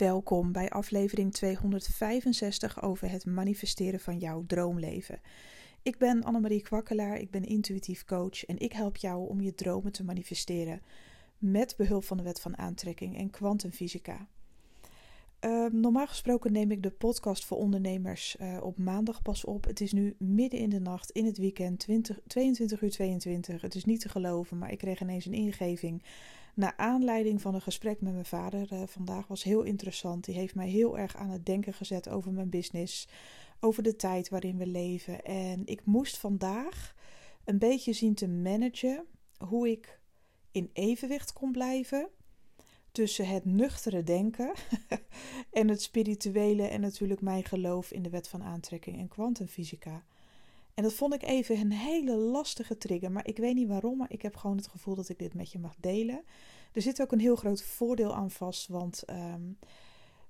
Welkom bij aflevering 265 over het manifesteren van jouw droomleven. Ik ben Annemarie Kwakkelaar, ik ben intuïtief coach en ik help jou om je dromen te manifesteren met behulp van de wet van aantrekking en kwantumfysica. Uh, normaal gesproken neem ik de podcast voor ondernemers uh, op maandag pas op. Het is nu midden in de nacht, in het weekend, 20, 22 uur 22. Het is niet te geloven, maar ik kreeg ineens een ingeving naar aanleiding van een gesprek met mijn vader uh, vandaag was heel interessant. Die heeft mij heel erg aan het denken gezet over mijn business, over de tijd waarin we leven. En ik moest vandaag een beetje zien te managen hoe ik in evenwicht kon blijven tussen het nuchtere denken en het spirituele en natuurlijk mijn geloof in de wet van aantrekking en kwantumfysica. En dat vond ik even een hele lastige trigger. Maar ik weet niet waarom, maar ik heb gewoon het gevoel dat ik dit met je mag delen. Er zit ook een heel groot voordeel aan vast, want um,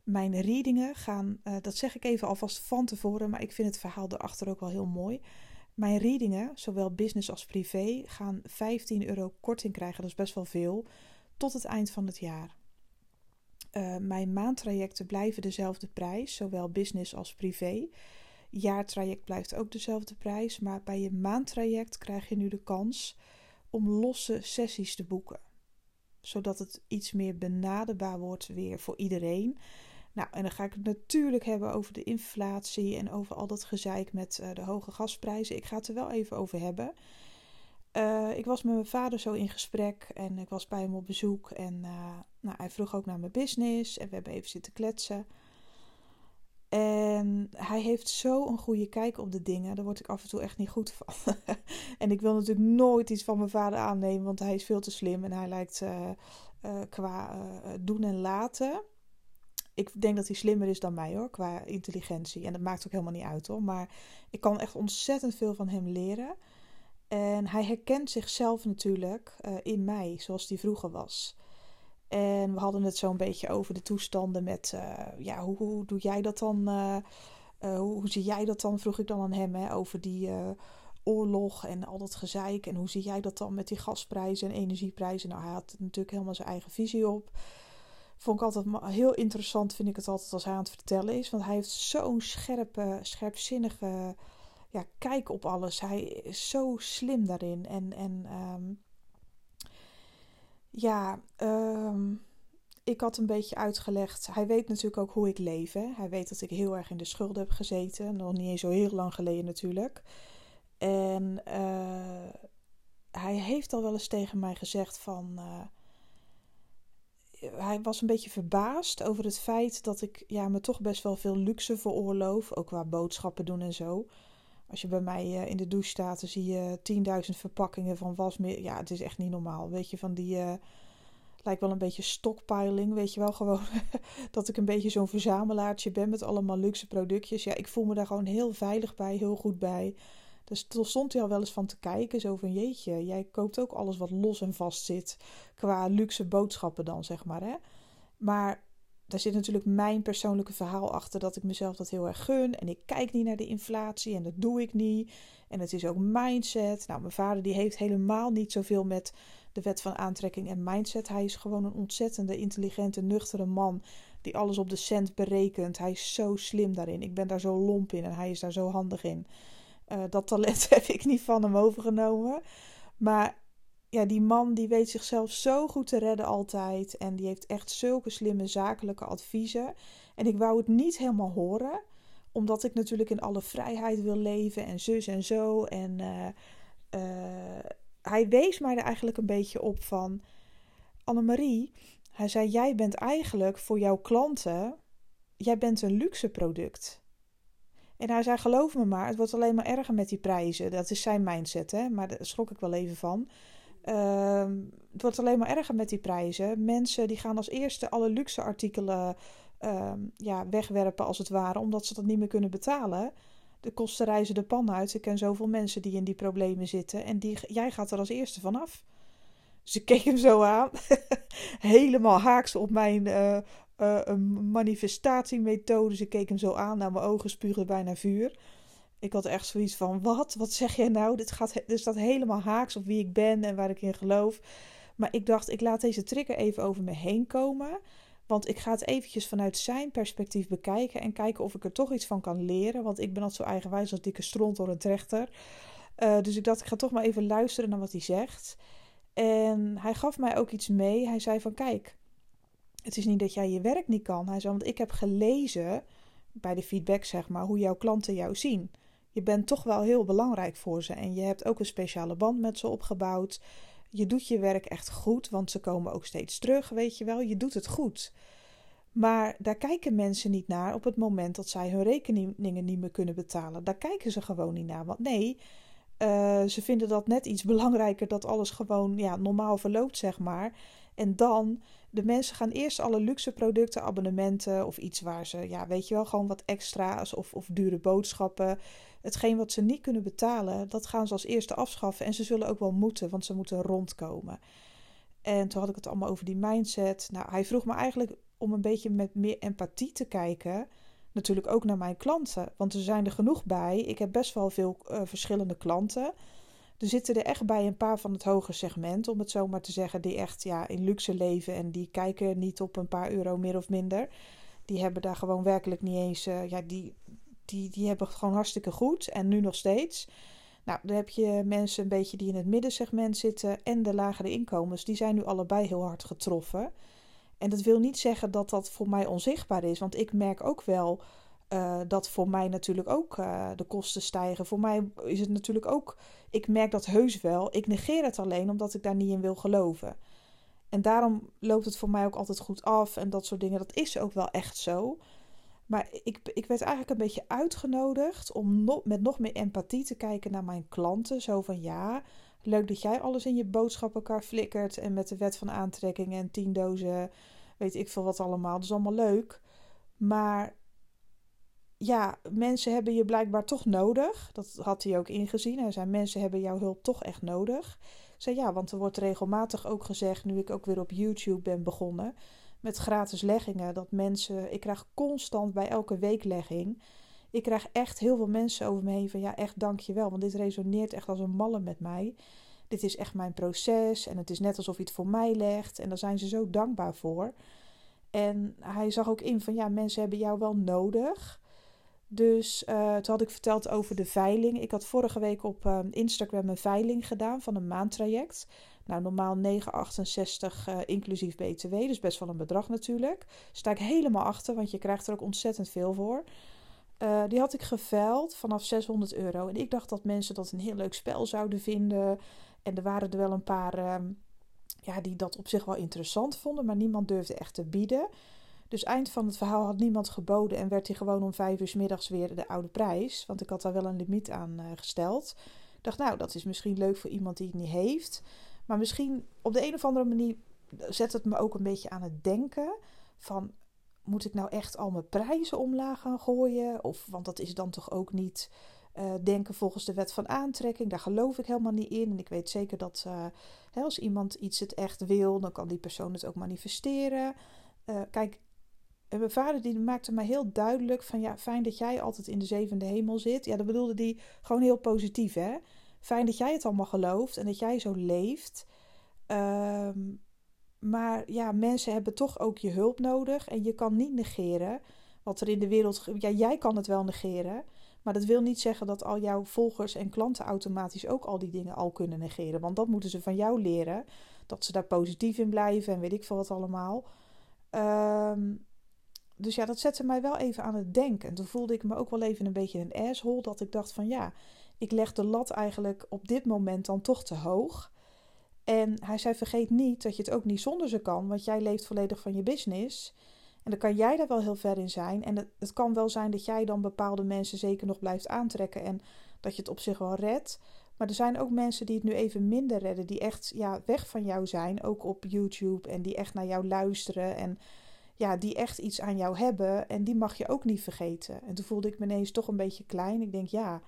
mijn readingen gaan, uh, dat zeg ik even alvast van tevoren, maar ik vind het verhaal erachter ook wel heel mooi. Mijn readingen, zowel business als privé, gaan 15 euro korting krijgen, dat is best wel veel, tot het eind van het jaar. Uh, mijn maandtrajecten blijven dezelfde prijs, zowel business als privé jaartraject blijft ook dezelfde prijs. Maar bij je maandtraject krijg je nu de kans om losse sessies te boeken. Zodat het iets meer benaderbaar wordt weer voor iedereen. Nou, en dan ga ik het natuurlijk hebben over de inflatie en over al dat gezeik met uh, de hoge gasprijzen. Ik ga het er wel even over hebben. Uh, ik was met mijn vader zo in gesprek en ik was bij hem op bezoek. En uh, nou, hij vroeg ook naar mijn business en we hebben even zitten kletsen. En hij heeft zo een goede kijk op de dingen. Daar word ik af en toe echt niet goed van. en ik wil natuurlijk nooit iets van mijn vader aannemen, want hij is veel te slim en hij lijkt uh, uh, qua uh, doen en laten. Ik denk dat hij slimmer is dan mij hoor, qua intelligentie. En dat maakt ook helemaal niet uit hoor. Maar ik kan echt ontzettend veel van hem leren. En hij herkent zichzelf natuurlijk in mij, zoals hij vroeger was. En we hadden het zo'n beetje over de toestanden met, uh, ja, hoe, hoe, doe jij dat dan? Uh, uh, hoe, zie jij dat dan? Vroeg ik dan aan hem hè, over die oorlog en al dat gezeik. En hoe zie jij dat dan met die gasprijzen en energieprijzen? Nou, hij had natuurlijk helemaal zijn eigen visie op. Vond ik altijd heel interessant, vind ik het altijd als hij aan het vertellen is. Want hij heeft zo'n scherpe, scherpzinnige ja, kijk op alles. Hij is zo slim daarin. En, en um, ja, um, ik had een beetje uitgelegd. Hij weet natuurlijk ook hoe ik leef. Hè? Hij weet dat ik heel erg in de schulden heb gezeten. Nog niet eens zo heel lang geleden natuurlijk. En uh, hij heeft al wel eens tegen mij gezegd van. Uh, hij was een beetje verbaasd over het feit dat ik ja, me toch best wel veel luxe veroorloof. Ook qua boodschappen doen en zo. Als je bij mij uh, in de douche staat, dan zie je 10.000 verpakkingen van wasmiddel. Ja, het is echt niet normaal. Weet je, van die. Uh, lijkt wel een beetje stockpiling. Weet je wel, gewoon dat ik een beetje zo'n verzamelaartje ben met allemaal luxe productjes. Ja, ik voel me daar gewoon heel veilig bij, heel goed bij. Dus toen stond hij al wel eens van te kijken. Zo van jeetje, jij koopt ook alles wat los en vast zit. Qua luxe boodschappen dan, zeg maar. Hè? Maar daar zit natuurlijk mijn persoonlijke verhaal achter dat ik mezelf dat heel erg gun. En ik kijk niet naar de inflatie en dat doe ik niet. En het is ook mindset. Nou, mijn vader die heeft helemaal niet zoveel met de wet van aantrekking en mindset. Hij is gewoon een ontzettende, intelligente, nuchtere man die alles op de cent berekent. Hij is zo slim daarin. Ik ben daar zo lomp in en hij is daar zo handig in. Uh, dat talent heb ik niet van hem overgenomen. Maar ja, die man die weet zichzelf zo goed te redden altijd. En die heeft echt zulke slimme zakelijke adviezen. En ik wou het niet helemaal horen. Omdat ik natuurlijk in alle vrijheid wil leven. En zus en zo. En uh, uh, hij wees mij er eigenlijk een beetje op van... Annemarie, hij zei, jij bent eigenlijk voor jouw klanten... Jij bent een luxe product. En hij zei, geloof me maar, het wordt alleen maar erger met die prijzen. Dat is zijn mindset, hè. Maar daar schrok ik wel even van. Uh, het wordt alleen maar erger met die prijzen. Mensen die gaan als eerste alle luxe artikelen uh, ja, wegwerpen als het ware, omdat ze dat niet meer kunnen betalen. De kosten reizen de pan uit. Ik ken zoveel mensen die in die problemen zitten en die, jij gaat er als eerste vanaf. Dus ik keek hem zo aan, helemaal haaks op mijn uh, uh, manifestatiemethode. Dus ik keek hem zo aan, naar mijn ogen spuren bijna vuur. Ik had echt zoiets van: wat? Wat zeg jij nou? Dit, gaat, dit staat helemaal haaks op wie ik ben en waar ik in geloof. Maar ik dacht, ik laat deze trigger even over me heen komen. Want ik ga het eventjes vanuit zijn perspectief bekijken en kijken of ik er toch iets van kan leren. Want ik ben altijd zo eigenwijs als dikke stront door een trechter. Uh, dus ik dacht, ik ga toch maar even luisteren naar wat hij zegt. En hij gaf mij ook iets mee. Hij zei van, kijk, het is niet dat jij je werk niet kan. Hij zei, want ik heb gelezen bij de feedback, zeg maar, hoe jouw klanten jou zien. Je bent toch wel heel belangrijk voor ze en je hebt ook een speciale band met ze opgebouwd. Je doet je werk echt goed, want ze komen ook steeds terug, weet je wel. Je doet het goed. Maar daar kijken mensen niet naar op het moment dat zij hun rekeningen niet meer kunnen betalen. Daar kijken ze gewoon niet naar. Want nee, uh, ze vinden dat net iets belangrijker dat alles gewoon ja, normaal verloopt, zeg maar. En dan, de mensen gaan eerst alle luxe producten, abonnementen of iets waar ze, ja, weet je wel, gewoon wat extra's of, of dure boodschappen. Hetgeen wat ze niet kunnen betalen, dat gaan ze als eerste afschaffen. En ze zullen ook wel moeten, want ze moeten rondkomen. En toen had ik het allemaal over die mindset. Nou, hij vroeg me eigenlijk om een beetje met meer empathie te kijken. Natuurlijk ook naar mijn klanten, want er zijn er genoeg bij. Ik heb best wel veel uh, verschillende klanten. Er zitten er echt bij een paar van het hoge segment, om het zo maar te zeggen, die echt ja, in luxe leven en die kijken niet op een paar euro meer of minder. Die hebben daar gewoon werkelijk niet eens, uh, ja, die, die, die hebben het gewoon hartstikke goed en nu nog steeds. Nou, dan heb je mensen een beetje die in het middensegment zitten en de lagere inkomens, die zijn nu allebei heel hard getroffen. En dat wil niet zeggen dat dat voor mij onzichtbaar is, want ik merk ook wel uh, dat voor mij natuurlijk ook uh, de kosten stijgen. Voor mij is het natuurlijk ook, ik merk dat heus wel. Ik negeer het alleen omdat ik daar niet in wil geloven. En daarom loopt het voor mij ook altijd goed af en dat soort dingen. Dat is ook wel echt zo. Maar ik, ik werd eigenlijk een beetje uitgenodigd om met nog meer empathie te kijken naar mijn klanten. Zo van ja, leuk dat jij alles in je boodschappenkar flikkert. En met de wet van aantrekking en tien dozen, weet ik veel wat allemaal. Dat is allemaal leuk. Maar ja, mensen hebben je blijkbaar toch nodig. Dat had hij ook ingezien. Hij zei: Mensen hebben jouw hulp toch echt nodig. Ik zei ja, want er wordt regelmatig ook gezegd, nu ik ook weer op YouTube ben begonnen met gratis leggingen, dat mensen. Ik krijg constant bij elke weeklegging. Ik krijg echt heel veel mensen over me heen van ja, echt dankjewel. Want dit resoneert echt als een malle met mij. Dit is echt mijn proces en het is net alsof je het voor mij legt. En daar zijn ze zo dankbaar voor. En hij zag ook in van ja, mensen hebben jou wel nodig. Dus uh, toen had ik verteld over de veiling. Ik had vorige week op uh, Instagram een veiling gedaan van een maandtraject. Nou, normaal 9,68 uh, inclusief BTW. Dus best wel een bedrag natuurlijk. Sta ik helemaal achter, want je krijgt er ook ontzettend veel voor. Die had ik geveild vanaf 600 euro. En ik dacht dat mensen dat een heel leuk spel zouden vinden. En er waren er wel een paar ehm, ja, die dat op zich wel interessant vonden. Maar niemand durfde echt te bieden. Dus eind van het verhaal had niemand geboden en werd hij gewoon om vijf uur s middags weer de oude prijs. Want ik had daar wel een limiet aan uh, gesteld. Ik dacht, nou, dat is misschien leuk voor iemand die het niet heeft. Maar misschien op de een of andere manier zet het me ook een beetje aan het denken van... Moet ik nou echt al mijn prijzen omlaag gaan gooien? Of, want dat is dan toch ook niet uh, denken volgens de wet van aantrekking. Daar geloof ik helemaal niet in. En ik weet zeker dat uh, hè, als iemand iets het echt wil, dan kan die persoon het ook manifesteren. Kijk, en mijn vader die maakte mij heel duidelijk van ja, fijn dat jij altijd in de zevende hemel zit. Ja, dat bedoelde die gewoon heel positief hè. Fijn dat jij het allemaal gelooft en dat jij zo leeft. Um, maar ja, mensen hebben toch ook je hulp nodig. En je kan niet negeren wat er in de wereld. Ja, jij kan het wel negeren. Maar dat wil niet zeggen dat al jouw volgers en klanten automatisch ook al die dingen al kunnen negeren. Want dat moeten ze van jou leren. Dat ze daar positief in blijven en weet ik veel wat allemaal. Um, dus ja, dat zette mij wel even aan het denken. En toen voelde ik me ook wel even een beetje een asshole. Dat ik dacht van ja, ik leg de lat eigenlijk op dit moment dan toch te hoog. En hij zei: Vergeet niet dat je het ook niet zonder ze kan, want jij leeft volledig van je business. En dan kan jij daar wel heel ver in zijn. En het, het kan wel zijn dat jij dan bepaalde mensen zeker nog blijft aantrekken en dat je het op zich wel redt. Maar er zijn ook mensen die het nu even minder redden, die echt ja, weg van jou zijn, ook op YouTube en die echt naar jou luisteren en ja, die echt iets aan jou hebben en die mag je ook niet vergeten. En toen voelde ik me ineens toch een beetje klein. Ik denk, ja,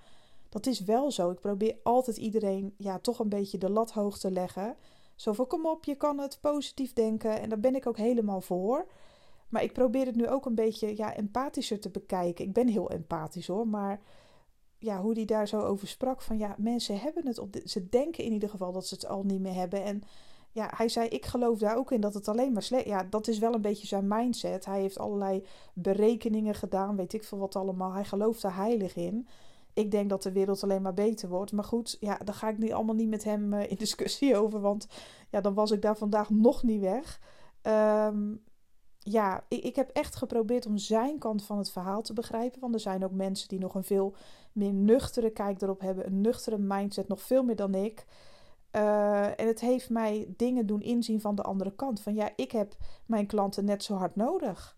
dat is wel zo. Ik probeer altijd iedereen ja, toch een beetje de lat hoog te leggen. Zo van, kom op, je kan het positief denken en daar ben ik ook helemaal voor. Maar ik probeer het nu ook een beetje ja, empathischer te bekijken. Ik ben heel empathisch hoor, maar ja, hoe die daar zo over sprak van ja, mensen hebben het op Ze denken in ieder geval dat ze het al niet meer hebben en ja, hij zei, ik geloof daar ook in dat het alleen maar slecht... Ja, dat is wel een beetje zijn mindset. Hij heeft allerlei berekeningen gedaan, weet ik veel wat allemaal. Hij gelooft er heilig in. Ik denk dat de wereld alleen maar beter wordt. Maar goed, ja, daar ga ik nu allemaal niet met hem uh, in discussie over. Want ja, dan was ik daar vandaag nog niet weg. Um, ja, ik, ik heb echt geprobeerd om zijn kant van het verhaal te begrijpen. Want er zijn ook mensen die nog een veel meer nuchtere kijk erop hebben. Een nuchtere mindset, nog veel meer dan ik. Uh, en het heeft mij dingen doen inzien van de andere kant. Van ja, ik heb mijn klanten net zo hard nodig.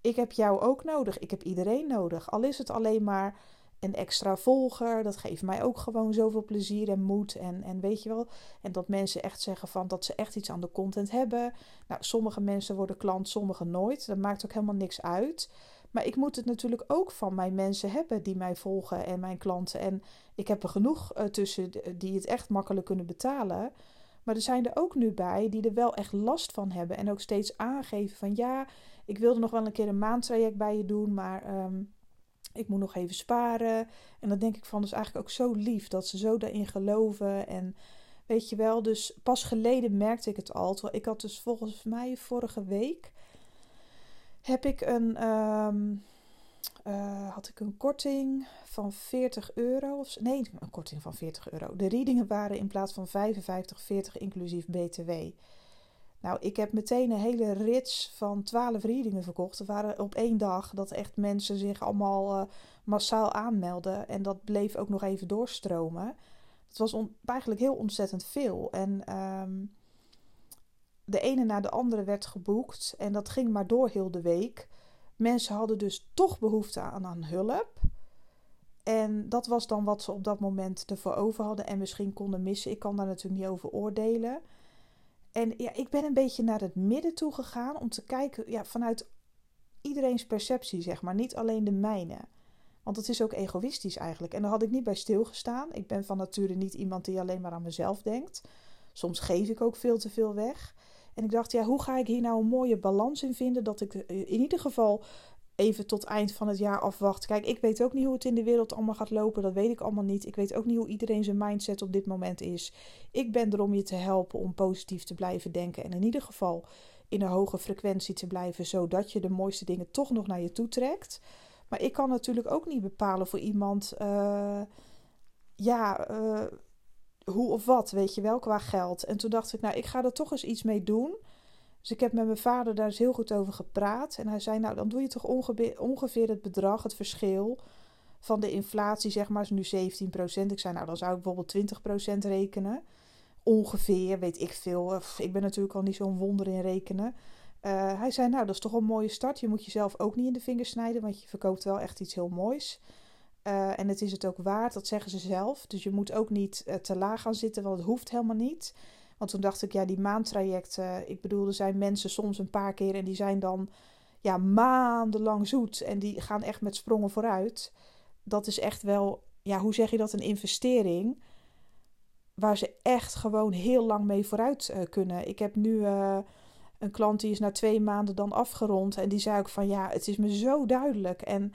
Ik heb jou ook nodig. Ik heb iedereen nodig. Al is het alleen maar een extra volger. Dat geeft mij ook gewoon zoveel plezier en moed. En, en weet je wel. En dat mensen echt zeggen van dat ze echt iets aan de content hebben. Nou, sommige mensen worden klant, sommige nooit. Dat maakt ook helemaal niks uit. Maar ik moet het natuurlijk ook van mijn mensen hebben die mij volgen en mijn klanten. En ik heb er genoeg uh, tussen die het echt makkelijk kunnen betalen. Maar er zijn er ook nu bij die er wel echt last van hebben. En ook steeds aangeven van ja, ik wilde nog wel een keer een maandtraject bij je doen. Maar um, ik moet nog even sparen. En dan denk ik van, dus eigenlijk ook zo lief dat ze zo daarin geloven. En weet je wel, dus pas geleden merkte ik het al. Ik had dus volgens mij vorige week heb ik een, um, uh, had ik een korting van 40 euro. Of, nee, een korting van 40 euro. De readingen waren in plaats van 55, 40 inclusief BTW. Nou, ik heb meteen een hele rits van 12 readingen verkocht. Er waren op één dag dat echt mensen zich allemaal uh, massaal aanmelden. En dat bleef ook nog even doorstromen. Het was eigenlijk heel ontzettend veel. En um, de ene na de andere werd geboekt. En dat ging maar door heel de week. Mensen hadden dus toch behoefte aan, hulp. En dat was dan wat ze op dat moment ervoor over hadden en misschien konden missen. Ik kan daar natuurlijk niet over oordelen. En ja, ik ben een beetje naar het midden toe gegaan om te kijken ja, vanuit iedereen's perceptie, zeg maar. Niet alleen de mijne. Want het is ook egoïstisch eigenlijk. En daar had ik niet bij stilgestaan. Ik ben van nature niet iemand die alleen maar aan mezelf denkt. Soms geef ik ook veel te veel weg. En ik dacht, ja, hoe ga ik hier nou een mooie balans in vinden? Dat ik in ieder geval even tot eind van het jaar afwacht. Kijk, ik weet ook niet hoe het in de wereld allemaal gaat lopen. Dat weet ik allemaal niet. Ik weet ook niet hoe iedereen zijn mindset op dit moment is. Ik ben er om je te helpen om positief te blijven denken. En in ieder geval in een hoge frequentie te blijven. Zodat je de mooiste dingen toch nog naar je toe trekt. Maar ik kan natuurlijk ook niet bepalen voor iemand. Uh, ja. Uh, hoe of wat, weet je wel, qua geld. En toen dacht ik, nou, ik ga er toch eens iets mee doen. Dus ik heb met mijn vader daar eens heel goed over gepraat. En hij zei, nou, dan doe je toch ongeveer het bedrag, het verschil van de inflatie, zeg maar, is nu 17%. Ik zei, nou, dan zou ik bijvoorbeeld 20% rekenen. Ongeveer, weet ik veel. Ik ben natuurlijk al niet zo'n wonder in rekenen. Uh, hij zei, nou, dat is toch een mooie start. Je moet jezelf ook niet in de vingers snijden, want je verkoopt wel echt iets heel moois. Uh, en het is het ook waard, dat zeggen ze zelf. Dus je moet ook niet uh, te laag gaan zitten, want het hoeft helemaal niet. Want toen dacht ik, ja, die maandtrajecten. Ik bedoel, er zijn mensen soms een paar keer en die zijn dan ja, maandenlang zoet. En die gaan echt met sprongen vooruit. Dat is echt wel, ja, hoe zeg je dat? Een investering. Waar ze echt gewoon heel lang mee vooruit uh, kunnen. Ik heb nu een klant die is na twee maanden dan afgerond. En die zei ook van ja, het is me zo duidelijk. En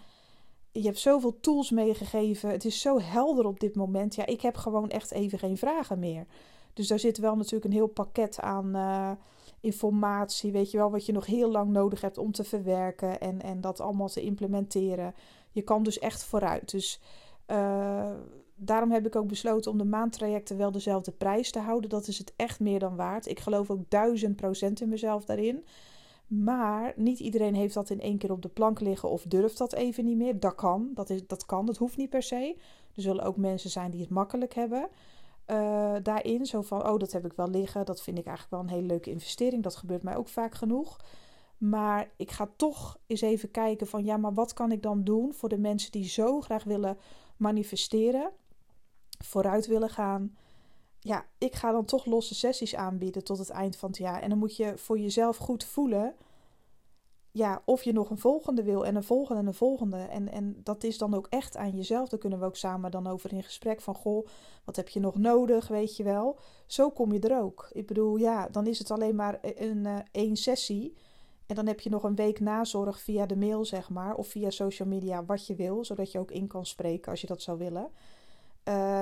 je hebt zoveel tools meegegeven. Het is zo helder op dit moment. Ja, ik heb gewoon echt even geen vragen meer. Dus daar zit wel natuurlijk een heel pakket aan uh, informatie. Weet je wel, wat je nog heel lang nodig hebt om te verwerken en, en dat allemaal te implementeren. Je kan dus echt vooruit. Dus uh, daarom heb ik ook besloten om de maandtrajecten wel dezelfde prijs te houden. Dat is het echt meer dan waard. Ik geloof ook duizend procent in mezelf daarin. Maar niet iedereen heeft dat in één keer op de plank liggen of durft dat even niet meer. Dat kan, dat, is, dat kan, dat hoeft niet per se. Er zullen ook mensen zijn die het makkelijk hebben. Uh, daarin, zo van, oh, dat heb ik wel liggen. Dat vind ik eigenlijk wel een hele leuke investering. Dat gebeurt mij ook vaak genoeg. Maar ik ga toch eens even kijken van, ja, maar wat kan ik dan doen voor de mensen die zo graag willen manifesteren, vooruit willen gaan ja, ik ga dan toch losse sessies aanbieden tot het eind van het jaar. En dan moet je voor jezelf goed voelen. Ja, of je nog een volgende wil en een volgende en een volgende. En, en dat is dan ook echt aan jezelf. Daar kunnen we ook samen dan over in gesprek van... Goh, wat heb je nog nodig, weet je wel. Zo kom je er ook. Ik bedoel, ja, dan is het alleen maar een, uh, één sessie. En dan heb je nog een week nazorg via de mail, zeg maar. Of via social media, wat je wil. Zodat je ook in kan spreken als je dat zou willen.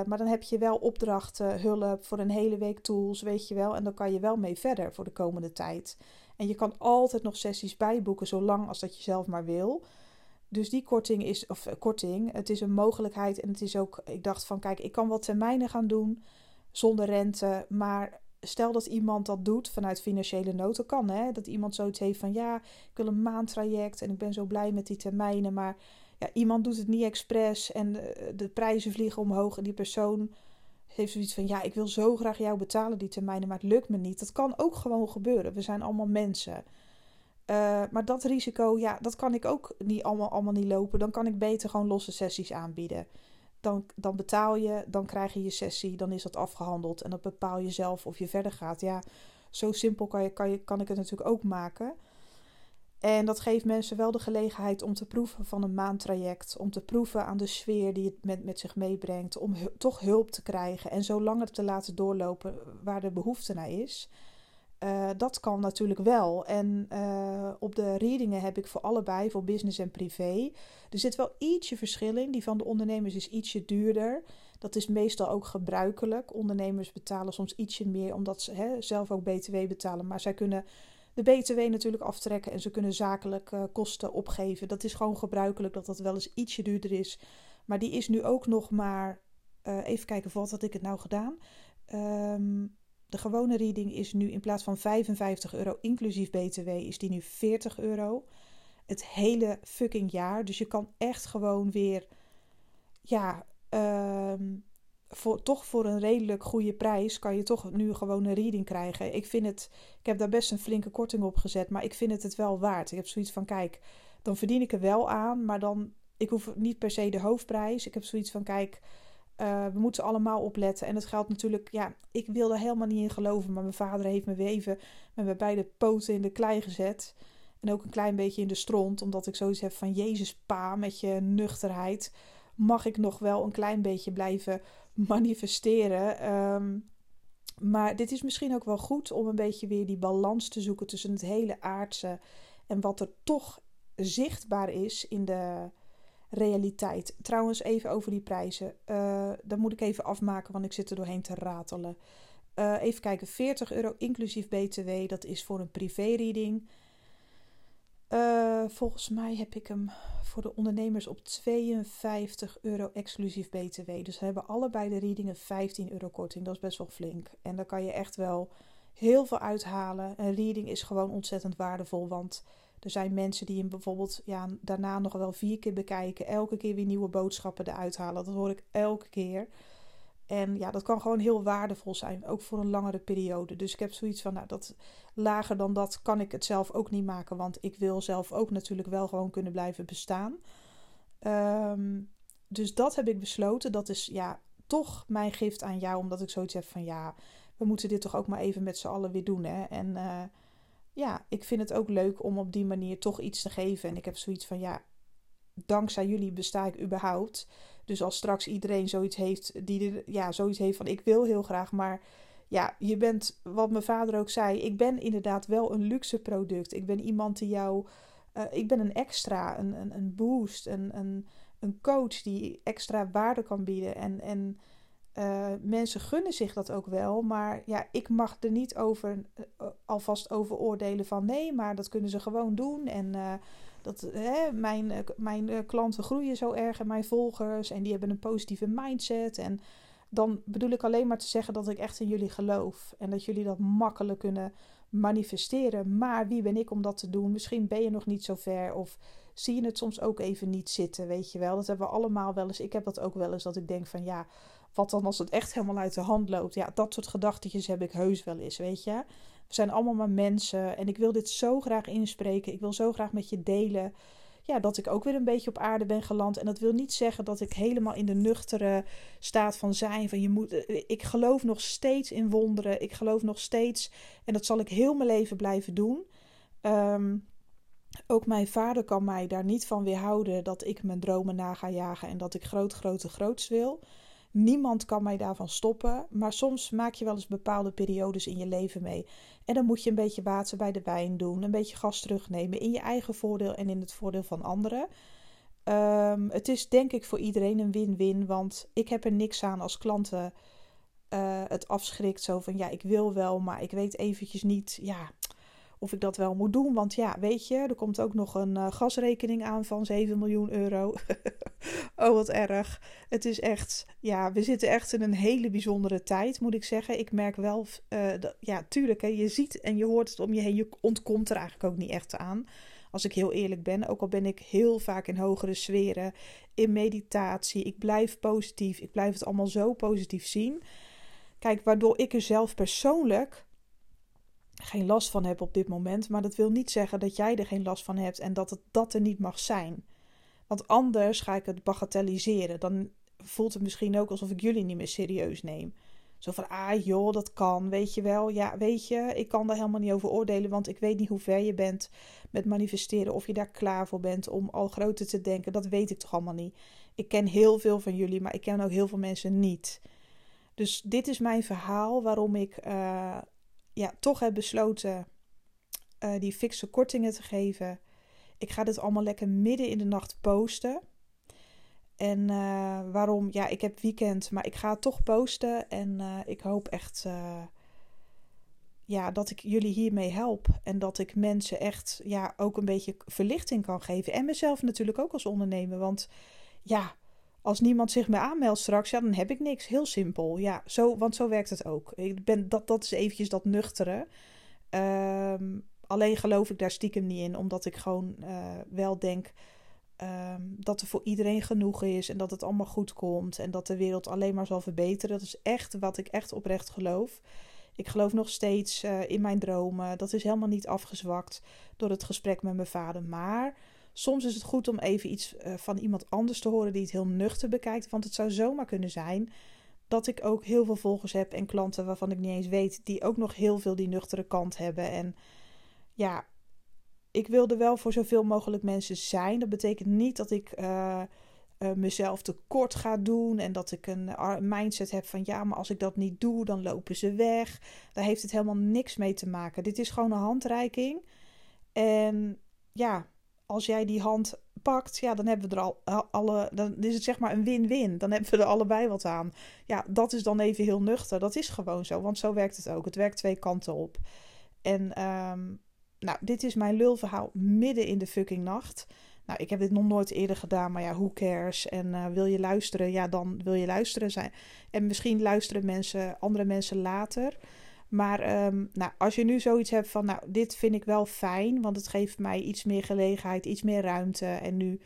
Maar dan heb je wel opdrachten, hulp voor een hele week tools, weet je wel. En dan kan je wel mee verder voor de komende tijd. En je kan altijd nog sessies bijboeken, zolang als dat je zelf maar wil. Dus die korting is, of korting, het is een mogelijkheid. En het is ook, ik dacht van, kijk, ik kan wel termijnen gaan doen zonder rente. Maar stel dat iemand dat doet vanuit financiële nood, kan hè. Dat iemand zoiets heeft van ja, ik wil een maandtraject en ik ben zo blij met die termijnen. Maar ja, iemand doet het niet expres en de, prijzen vliegen omhoog en die persoon heeft zoiets van ja, ik wil zo graag jou betalen die termijnen, maar het lukt me niet. Dat kan ook gewoon gebeuren. We zijn allemaal mensen. Uh, maar dat risico, ja, dat kan ik ook niet allemaal, allemaal niet lopen. Dan kan ik beter gewoon losse sessies aanbieden dan, dan betaal je, dan krijg je je sessie, dan is dat afgehandeld en dan bepaal je zelf of je verder gaat. Ja, zo simpel kan, je, kan, je, kan ik het natuurlijk ook maken. En dat geeft mensen wel de gelegenheid om te proeven van een maandtraject, om te proeven aan de sfeer die het met, met zich meebrengt, om toch hulp te krijgen en zo langer te laten doorlopen waar de behoefte naar is. Uh, dat kan natuurlijk wel. En uh, op de readingen heb ik voor allebei, voor business en privé. Er zit wel ietsje verschil in. Die van de ondernemers is ietsje duurder. Dat is meestal ook gebruikelijk. Ondernemers betalen soms ietsje meer omdat ze hè, zelf ook BTW betalen. Maar zij kunnen de BTW natuurlijk aftrekken en ze kunnen zakelijk uh, kosten opgeven. Dat is gewoon gebruikelijk dat dat wel eens ietsje duurder is. Maar die is nu ook nog maar. even kijken, wat had ik het nou gedaan? Um, de gewone reading is nu in plaats van 55 euro inclusief BTW, is die nu 40 euro. Het hele fucking jaar. Dus je kan echt gewoon weer, ja, ehm, voor, toch voor een redelijk goede prijs kan je toch nu gewoon een reading krijgen. Ik vind het, ik heb daar best een flinke korting op gezet, maar ik vind het het wel waard. Ik heb zoiets van, kijk, dan verdien ik er wel aan, maar dan, ik hoef niet per se de hoofdprijs. Ik heb zoiets van, kijk, uh, we moeten allemaal opletten. En dat geldt natuurlijk, ja, ik wilde helemaal niet in geloven. Maar mijn vader heeft me weven met mijn beide poten in de klei gezet. En ook een klein beetje in de stront. Omdat ik zoiets heb van, Jezus pa, met je nuchterheid. Mag ik nog wel een klein beetje blijven manifesteren. Um, maar dit is misschien ook wel goed om een beetje weer die balans te zoeken tussen het hele aardse en wat er toch zichtbaar is in de, realiteit. Trouwens, even over die prijzen. Uh, moet ik even afmaken, want ik zit er doorheen te ratelen. Uh, even kijken, 40 euro inclusief BTW. Dat is voor een privé-reading. Uh, volgens mij heb ik hem voor de ondernemers op 52 euro exclusief BTW. Dus we hebben allebei de readingen 15 euro korting. Dat is best wel flink. En daar kan je echt wel heel veel uithalen. Een reading is gewoon ontzettend waardevol, want er zijn mensen die hem bijvoorbeeld ja, daarna nog wel vier keer bekijken. Elke keer weer nieuwe boodschappen eruit halen. Dat hoor ik elke keer. En ja, dat kan gewoon heel waardevol zijn. Ook voor een langere periode. Dus ik heb zoiets van, nou, dat lager dan dat kan ik het zelf ook niet maken. Want ik wil zelf ook natuurlijk wel gewoon kunnen blijven bestaan. Ehm, dus dat heb ik besloten. Dat is ja, toch mijn gift aan jou. Omdat ik zoiets heb van, ja, we moeten dit toch ook maar even met z'n allen weer doen. Hè? En uh, ja, ik vind het ook leuk om op die manier toch iets te geven. En ik heb zoiets van, ja, dankzij jullie besta ik überhaupt. Dus als straks iedereen zoiets heeft, die ja, zoiets heeft van, ik wil heel graag, maar ja, je bent, wat mijn vader ook zei, ik ben inderdaad wel een luxe product. Ik ben iemand die jou, uh, ik ben een extra, een, een, een boost, een, een, een coach die extra waarde kan bieden. En, en uh, mensen gunnen zich dat ook wel, maar ja, ik mag er niet over uh, alvast over oordelen van nee, maar dat kunnen ze gewoon doen. En dat, hè, mijn, mijn klanten groeien zo erg en mijn volgers en die hebben een positieve mindset. En dan bedoel ik alleen maar te zeggen dat ik echt in jullie geloof en dat jullie dat makkelijk kunnen manifesteren. Maar wie ben ik om dat te doen? Misschien ben je nog niet zo ver of zie je het soms ook even niet zitten, weet je wel. Dat hebben we allemaal wel eens. Ik heb dat ook wel eens dat ik denk van ja wat dan als het echt helemaal uit de hand loopt? Ja, dat soort gedachtetjes heb ik heus wel eens, weet je. We zijn allemaal maar mensen en ik wil dit zo graag inspreken. Ik wil zo graag met je delen. Ja, dat ik ook weer een beetje op aarde ben geland. En dat wil niet zeggen dat ik helemaal in de nuchtere staat van zijn. Van je moet, eh, ik geloof nog steeds in wonderen. Ik geloof nog steeds. En dat zal ik heel mijn leven blijven doen. Ehm, ook mijn vader kan mij daar niet van weerhouden dat ik mijn dromen na ga jagen en dat ik groot, grote, groots wil. Niemand kan mij daarvan stoppen. Maar soms maak je wel eens bepaalde periodes in je leven mee. En dan moet je een beetje water bij de wijn doen. Een beetje gas terugnemen in je eigen voordeel en in het voordeel van anderen. Ehm, het is denk ik voor iedereen een win-win, want ik heb er niks aan als klanten uh, het afschrikt. Zo van ja, ik wil wel, maar ik weet eventjes niet ja, of ik dat wel moet doen. Want ja, weet je, er komt ook nog een uh, gasrekening aan van 7 miljoen euro. oh, wat erg. Het is echt, ja, we zitten echt in een hele bijzondere tijd, moet ik zeggen. Ik merk wel, uh, dat, ja, tuurlijk, hè, je ziet en je hoort het om je heen. Je ontkomt er eigenlijk ook niet echt aan. Als ik heel eerlijk ben, ook al ben ik heel vaak in hogere sferen, in meditatie. Ik blijf positief. Ik blijf het allemaal zo positief zien. Kijk, waardoor ik er zelf persoonlijk geen last van heb op dit moment. Maar dat wil niet zeggen dat jij er geen last van hebt en dat het dat er niet mag zijn. Want anders ga ik het bagatelliseren. Dan voelt het misschien ook alsof ik jullie niet meer serieus neem. Zo van, ah joh, dat kan, weet je wel. Ja, weet je, ik kan daar helemaal niet over oordelen, want ik weet niet hoe ver je bent met manifesteren. Of je daar klaar voor bent om al groter te denken, dat weet ik toch allemaal niet. Ik ken heel veel van jullie, maar ik ken ook heel veel mensen niet. Dus dit is mijn verhaal waarom ik uh, ja, toch heb besloten uh, die fikse kortingen te geven. Ik ga dit allemaal lekker midden in de nacht posten. En uh, waarom? Ja, ik heb weekend, maar ik ga toch posten. En uh, ik hoop echt ja, dat ik jullie hiermee help. En dat ik mensen echt ja, ook een beetje verlichting kan geven. En mezelf natuurlijk ook als ondernemer. Want ja, als niemand zich meer aanmeldt straks, ja, dan heb ik niks. Heel simpel. Ja, zo, want zo werkt het ook. Ik ben, dat, dat is eventjes dat nuchtere. Um, alleen geloof ik daar stiekem niet in, omdat ik gewoon wel denk um, dat er voor iedereen genoeg is en dat het allemaal goed komt en dat de wereld alleen maar zal verbeteren. Dat is echt wat ik echt oprecht geloof. Ik geloof nog steeds uh, in mijn dromen. Dat is helemaal niet afgezwakt door het gesprek met mijn vader. Maar soms is het goed om even iets uh, van iemand anders te horen die het heel nuchter bekijkt. Want het zou zomaar kunnen zijn dat ik ook heel veel volgers heb en klanten waarvan ik niet eens weet, die ook nog heel veel die nuchtere kant hebben. En ja, ik wilde wel voor zoveel mogelijk mensen zijn. Dat betekent niet dat ik uh, uh, mezelf tekort ga doen en dat ik een mindset heb van ja, maar als ik dat niet doe, dan lopen ze weg. Daar heeft het helemaal niks mee te maken. Dit is gewoon een handreiking. En ja, als jij die hand pakt, ja, dan hebben we er al alle. Dan is het zeg maar een win-win. Dan hebben we er allebei wat aan. Ja, dat is dan even heel nuchter. Dat is gewoon zo, want zo werkt het ook. Het werkt twee kanten op. En um, nou, dit is mijn lulverhaal midden in de fucking nacht. Nou, ik heb dit nog nooit eerder gedaan, maar ja, who cares? En uh, wil je luisteren, ja, dan wil je luisteren zijn. En misschien luisteren mensen, andere mensen later. Maar um, nou, als je nu zoiets hebt van, nou, dit vind ik wel fijn, want het geeft mij iets meer gelegenheid, iets meer ruimte. En nu,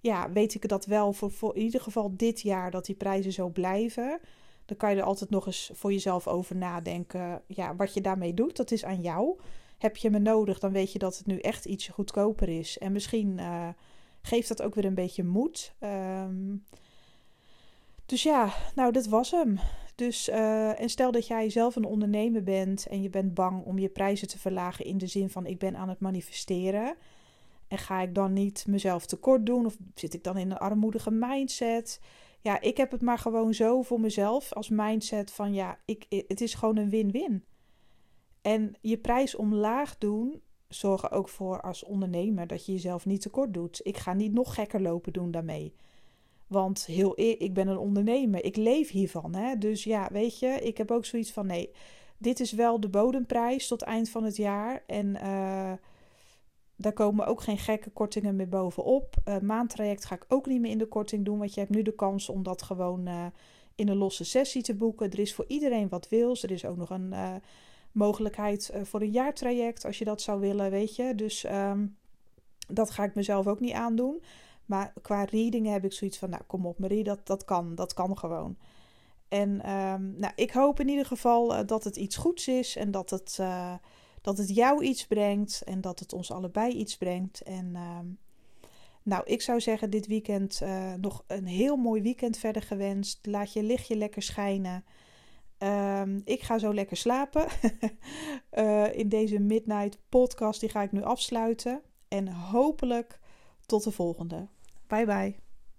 ja, weet ik dat wel voor, in ieder geval dit jaar dat die prijzen zo blijven. Dan kan je er altijd nog eens voor jezelf over nadenken. Ja, wat je daarmee doet, dat is aan jou heb je me nodig, dan weet je dat het nu echt ietsje goedkoper is. En misschien uh, geeft dat ook weer een beetje moed. Um, dus ja, nou, dat was hem. Dus, uh, en stel dat jij zelf een ondernemer bent en je bent bang om je prijzen te verlagen in de zin van ik ben aan het manifesteren. En ga ik dan niet mezelf tekort doen of zit ik dan in een armoedige mindset? Ja, ik heb het maar gewoon zo voor mezelf als mindset van ja, ik, het is gewoon een win-win. En je prijs omlaag doen zorgen ook voor als ondernemer dat je jezelf niet tekort doet. Ik ga niet nog gekker lopen doen daarmee. Want heel ik ben een ondernemer, ik leef hiervan. Hè? Dus ja, weet je, ik heb ook zoiets van nee, dit is wel de bodemprijs tot eind van het jaar. En uh, daar komen ook geen gekke kortingen meer bovenop. Uh, maandtraject ga ik ook niet meer in de korting doen, want je hebt nu de kans om dat gewoon uh, in een losse sessie te boeken. Er is voor iedereen wat wils. Er is ook nog een mogelijkheid uh, voor een jaartraject als je dat zou willen, weet je. Dus um, dat ga ik mezelf ook niet aandoen. Maar qua readingen heb ik zoiets van, nou kom op Marie, dat, dat kan, dat kan gewoon. En um, nou, ik hoop in ieder geval uh, dat het iets goeds is en dat het, uh, dat het jou iets brengt en dat het ons allebei iets brengt. En um, nou, ik zou zeggen dit weekend nog een heel mooi weekend verder gewenst. Laat je lichtje lekker schijnen. Um, ik ga zo lekker slapen. in deze Midnight podcast die ga ik nu afsluiten. En hopelijk tot de volgende. Bye bye.